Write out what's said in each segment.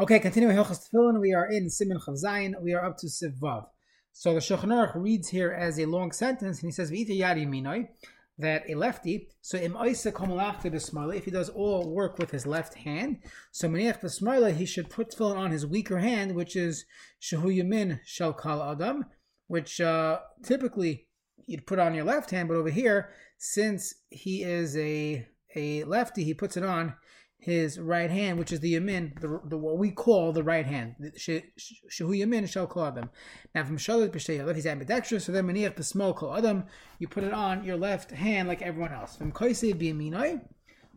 Okay, continuing Hilchas Tefillin, we are in Siman Chav We are up to Siv Vav. So the Shulchan reads here as a long sentence, and he says, that a lefty. So im oisa komalachta b'smarla, if he does all work with his left hand, so maniach b'smarla, he should put tefillin on his weaker hand, which is shehu yamin shel kal adam, which uh, typically you'd put on your left hand, but over here, since he is a a lefty, he puts it on his right hand, which is the yamin, the, the what we call the right hand. Shehu yamin shall call adam. Now from shalit b'shtei he's ambidextrous, so then maniach small call adam, you put it on your left hand like everyone else. From koisei b'yaminoi,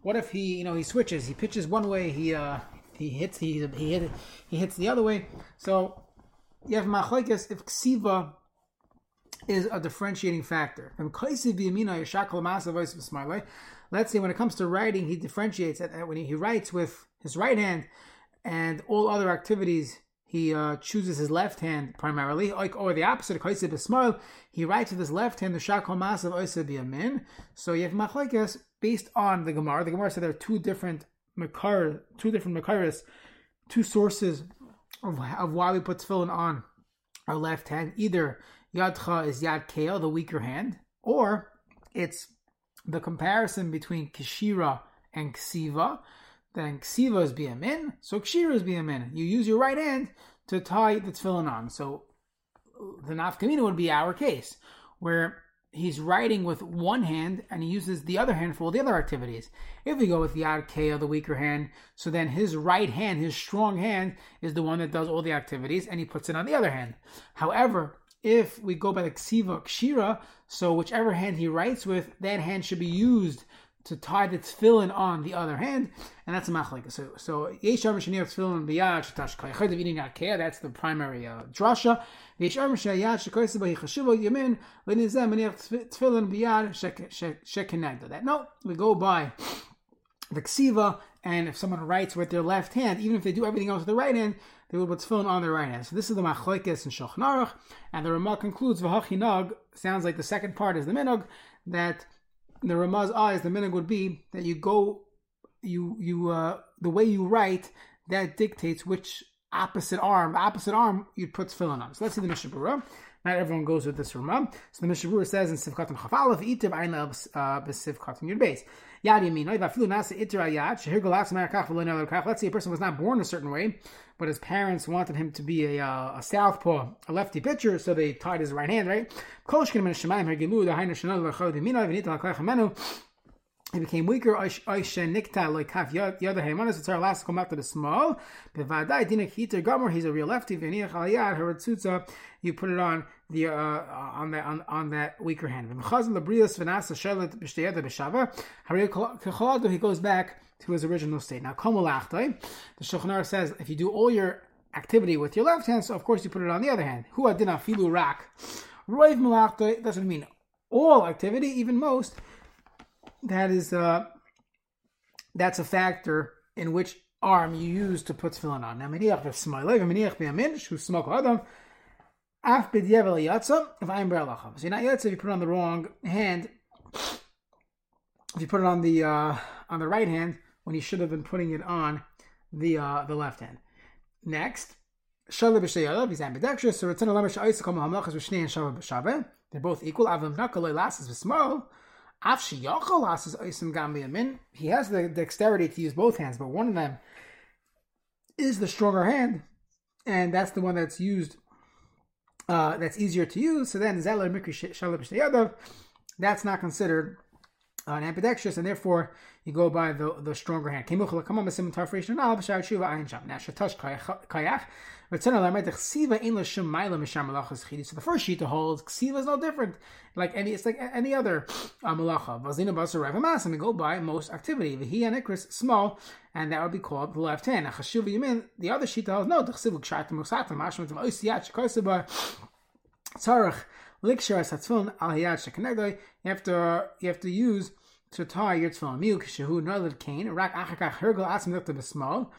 what if he, you know, he switches, he pitches one way, he uh he hits he he hit he hits the other way. So you have machlekes if ksiva is a differentiating factor. From koisei b'yaminoi shakal masa voice of let's say when it comes to writing, he differentiates it when he writes with his right hand, and all other activities he uh, chooses his left hand primarily, like or the opposite. He writes with his left hand the shakol mas of biyamin. So you have machlekes based on the Gemara. The Gemara said there are two different makar, two different makaris, two sources of, of why we put tefillin on our left hand. Either yadcha is yad kale, the weaker hand, or it's the comparison between Kishira and Ksiva, then Ksiva is Biyamin, so Kshira is Biyamin. You use your right hand to tie the tefillin on. So the Nafkamina would be our case, where he's writing with one hand and he uses the other hand for all the other activities. If we go with Yad Keo, the weaker hand, so then his right hand, his strong hand, is the one that does all the activities and he puts it on the other hand. However, if we go by the ksiva kshira, so whichever hand he writes with, that hand should be used to tie the tefillin on the other hand, and that's a machlek. So, so yeshar mishnir tefillin biyad shetash kaychad eating akeh. That's the primary uh, drasha. Yeshar mishnayad shekoyse by chashiva yamin lenizem minir tefillin biyad shekenegda. That no, we go by the ksiva, and if someone writes with their left hand, even if they do everything else with the right hand, put tefillin on their right hand. So this is the machlekes and Shulchan and the Ramah concludes v'hachinag sounds like the second part is the minog that the Ramah's eyes the minog would be that you go you you uh, the way you write that dictates which opposite arm opposite arm you'd put tefillin on. So let's see the Mishnah Berurah. Not everyone goes with this Ramah. So the Mishnah Berurah says in Sivkatim Chafalef Itiv Ein uh, B'Sivkatim Yud Beis. Yad Yamin. Let's say a person was not born a certain way, but his parents wanted him to be a, uh, a southpaw, a lefty pitcher, so they tied his right hand, right? He became weaker. Nikta like our last come after the small. He's a real lefty. You put it on the uh, on that on, on that weaker hand. He goes back to his original state. Now. The Shulchan says if you do all your activity with your left hand, so of course you put it on the other hand. Filu rak. Doesn't mean all activity, even most that is uh, that's a factor in which arm you use to put tefillin on. Now, meniach b'smailev, meniach b'yamin, shu smoke adam, af b'dyevel yatsa, v'ayim b'erlachav. So you're not yatsa if you put it on the wrong hand, if you put it on the uh, on the right hand, when you should have been putting it on the uh, the left hand. Next, shalom b'sheyadav, he's ambidextrous, so retzana lemesh oisakom ha'malachas v'shnei and shalom b'shaveh. They're both equal. Avim nakaloi lasses v'smal. He has the dexterity to use both hands, but one of them is the stronger hand, and that's the one that's used. Uh, that's easier to use. So then, that's not considered an ambidextrous, and therefore you go by the the stronger hand. So the first sheet to hold ksiva is no different, like any it's like any other uh, malacha. Vazina basa revamas, and we go by most activity. Vihi and ikris small, and that would be called the left hand. Achashuv yamin. The other sheet no mashmat oisiyat shekoseba tzarich likshar satzfun al shekenegdoi. You have to you have to use to tie your tefillin. Miu kishahu nolad kain rak achakach hergel atzim b'smal.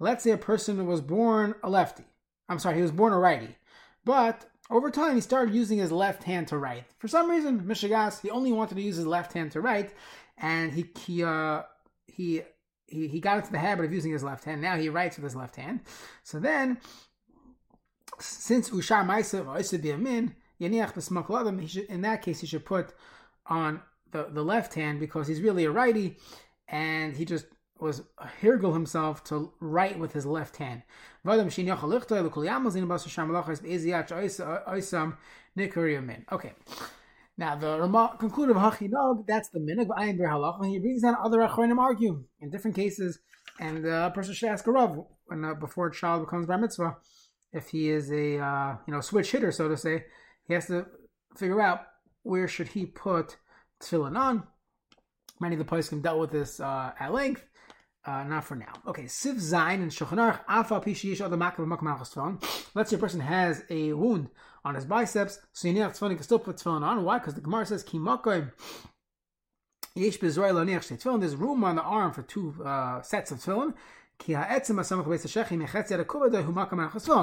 Let's say a person was born a lefty. I'm sorry, he was born a righty. But over time, he started using his left hand to write. For some reason, Mishigas, he only wanted to use his left hand to write, and he he uh, he he, he got into the habit of using his left hand. Now he writes with his left hand. So then, since Ushar Maisa Biamin, Yaniach in that case he should put on the, the left hand because he's really a righty and he just was hirgul himself to write with his left hand. Okay. Now the Rama concluded Hachinog, that's the minig ayin halach, and he brings down other achronim argue in different cases, and a person should ask a rav when uh, before a child becomes bar mitzvah, if he is a uh, you know switch hitter, so to say, he has to figure out where should he put tefillin on. Many of the poskim dealt with this uh, at length. Uh, not for now. Okay, Siv Zain and Shulchan Afa Pishish other Makav Makam Let's say a person has a wound on his biceps, so you need to can still put tefillin on. Why? Because the Gemara says Kimakoim. Tefillin. There's room on the arm for two uh, sets of tefillin.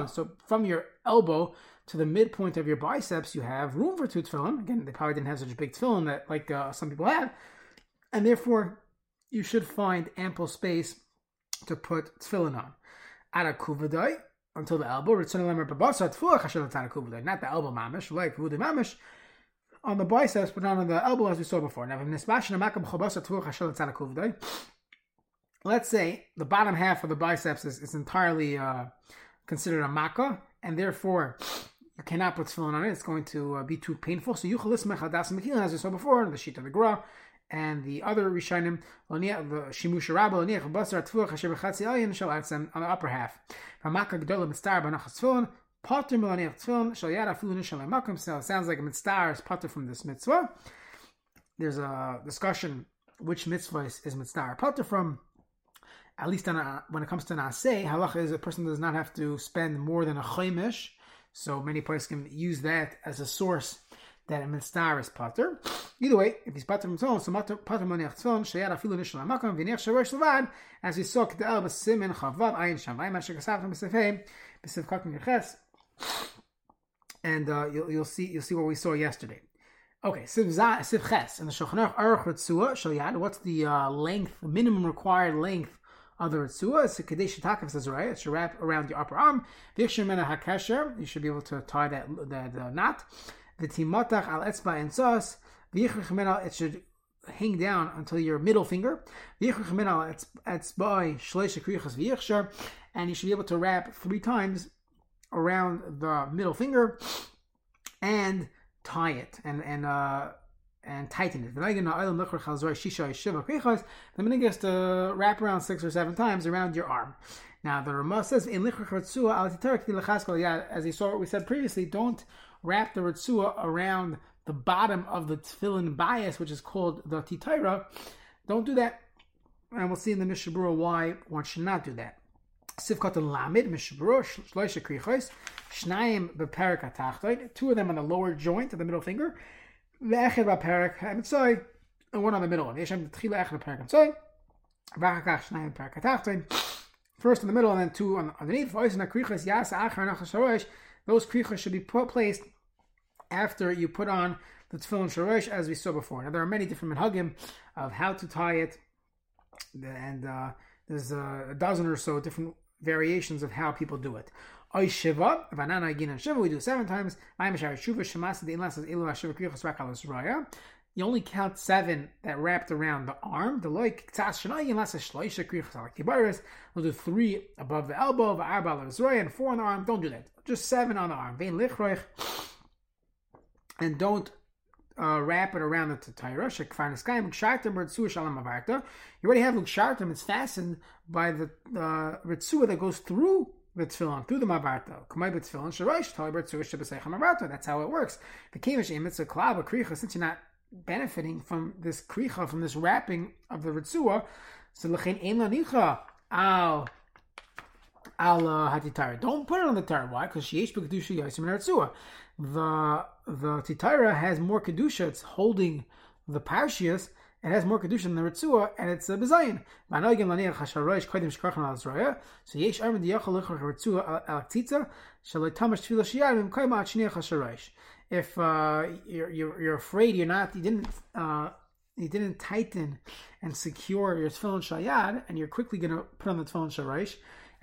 So from your elbow to the midpoint of your biceps, you have room for two tefillin. Again, they probably didn't have such a big tefillin that like uh, some people have, and therefore you should find ample space to put tefillin on. At a kuvadai, until the elbow, not the elbow mamish, like vudi mamish, on the biceps, but not on the elbow as we saw before. Now, let's say the bottom half of the biceps is, is entirely uh, considered a makkah, and therefore you cannot put tefillin on it. It's going to uh, be too painful. So yuchalis mechadas mekilin, as we saw before, the sheet of the gra, and the other Rishonim, the Shimush Rabba, Loniach Basar Tfuach Hashem Bechatzi Ayin Shal Atzem on the upper half. Hamaka Gdola Mitzar Banachas Tfilin, Potter Melaniach Tfilin, Shal Yada Fulun Shal Makom. So it sounds like a Mitzar is Potter from this mitzvah. There's a discussion which mitzvah is, is Mitzar Potter from. At least a, when it comes to Naseh, halacha is a person does not have to spend more than a chaimish. So many places can use that as a source that a mitzvah is pater. Either way, if he's pater from tzon, so pater moniach tzon, sheyad afilu nishal hamakam, v'niach sherosh levad, as we saw k'da'el b'simen chavav ayin shamayim, asher kasavtam b'sefeim, b'sef kakim yerches, and uh, you'll, you'll see you'll see what we saw yesterday. Okay, siv siv ches and the shulchan aruch ritzua shalyad. What's the uh, length, minimum required length of the ritzua? It's a kadesh takav says right. It should wrap around your upper arm. V'yishim hakasher. You should be able to tie that that uh, knot v'timotach al etzba and sos, it should hang down until your middle finger. And you should be able to wrap three times around the middle finger and tie it and and uh, and tighten it. The meaning is to wrap around six or seven times around your arm. Now the Ramah says in as he saw what we said previously, don't wrap the ritzua around the bottom of the tefillin bias, which is called the titaira. Don't do that, and we'll see in the Mishnah Berurah why one should not do that. Sivkot and Lamid, Mishnah Berurah, Shloisha Krichos, Shnayim Beperik Atachtoid, two of them on the lower joint of the middle finger, Beperik Hamitzoy, and one on the middle one. Tchila Eched Beperik Hamitzoy, Vachakach Shnayim Beperik Atachtoid, first in the middle and then two on underneath. Those krichos should be placed after you put on the tefillin shorosh, as we saw before. Now there are many different minhagim of how to tie it, and uh, there's a dozen or so different variations of how people do it. Oy shiva, vanana and shiva, we do seven times. You only count seven that wrapped around the arm. The loik We'll do three above the elbow, and four on the arm. Don't do that. Just seven on the arm. Vein lichroich, and don't uh, wrap it around the tatira. You already have lukshartim. It's fastened by the uh, that goes through the tefillin, through the mavarta. Kamay b'tefillin sharash tali b'ritzua shebeseicha mavarta. That's how it works. The kamish emitz klab kricha. Since you're not benefiting from this kricha, from this wrapping of the ritzua, so l'chein ein lanicha al al hatitara. Don't put it on the tara. Why? Because sheyesh b'kedusha yasim ritzua. The the titara has more kedusha. It's holding the parshias. It has more kedusha than the ritzua, and it's a bezayin. So yesh armin diyachal ritzua shaloi tamash tefila if uh, you're, you're, afraid you're not you didn't uh, you didn't tighten and secure your tefillin shayad, and you're quickly going to put on the tefillin sharash,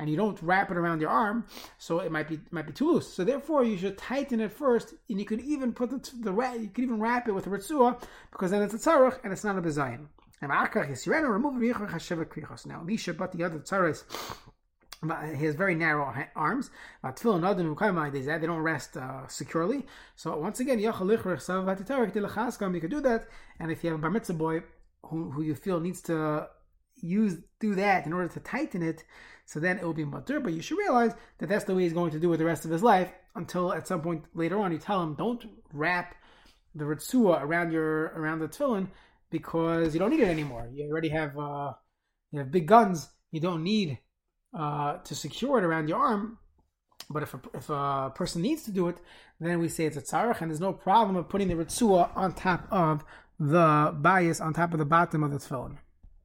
and you don't wrap it around your arm, so it might be might be too loose. So therefore, you should tighten it first, and you could even put the the you could even wrap it with a ritzua because then it's a tzarach and it's not a bezayin. And remove now Misha, but the other tzaras he has very narrow arms. They don't rest uh, securely. So once again, you could do that. And if you have a bar mitzvah boy who, who you feel needs to use do that in order to tighten it, so then it will be mutter. But you should realize that that's the way he's going to do it the rest of his life until at some point later on you tell him don't wrap the ritzua around your around the tefillin because you don't need it anymore. You already have uh, you have big guns. You don't need uh, to secure it around your arm. But if a, if a person needs to do it, then we say it's a tzarech, and there's no problem of putting the ritzua on top of the bias, on top of the bottom of the tefillin.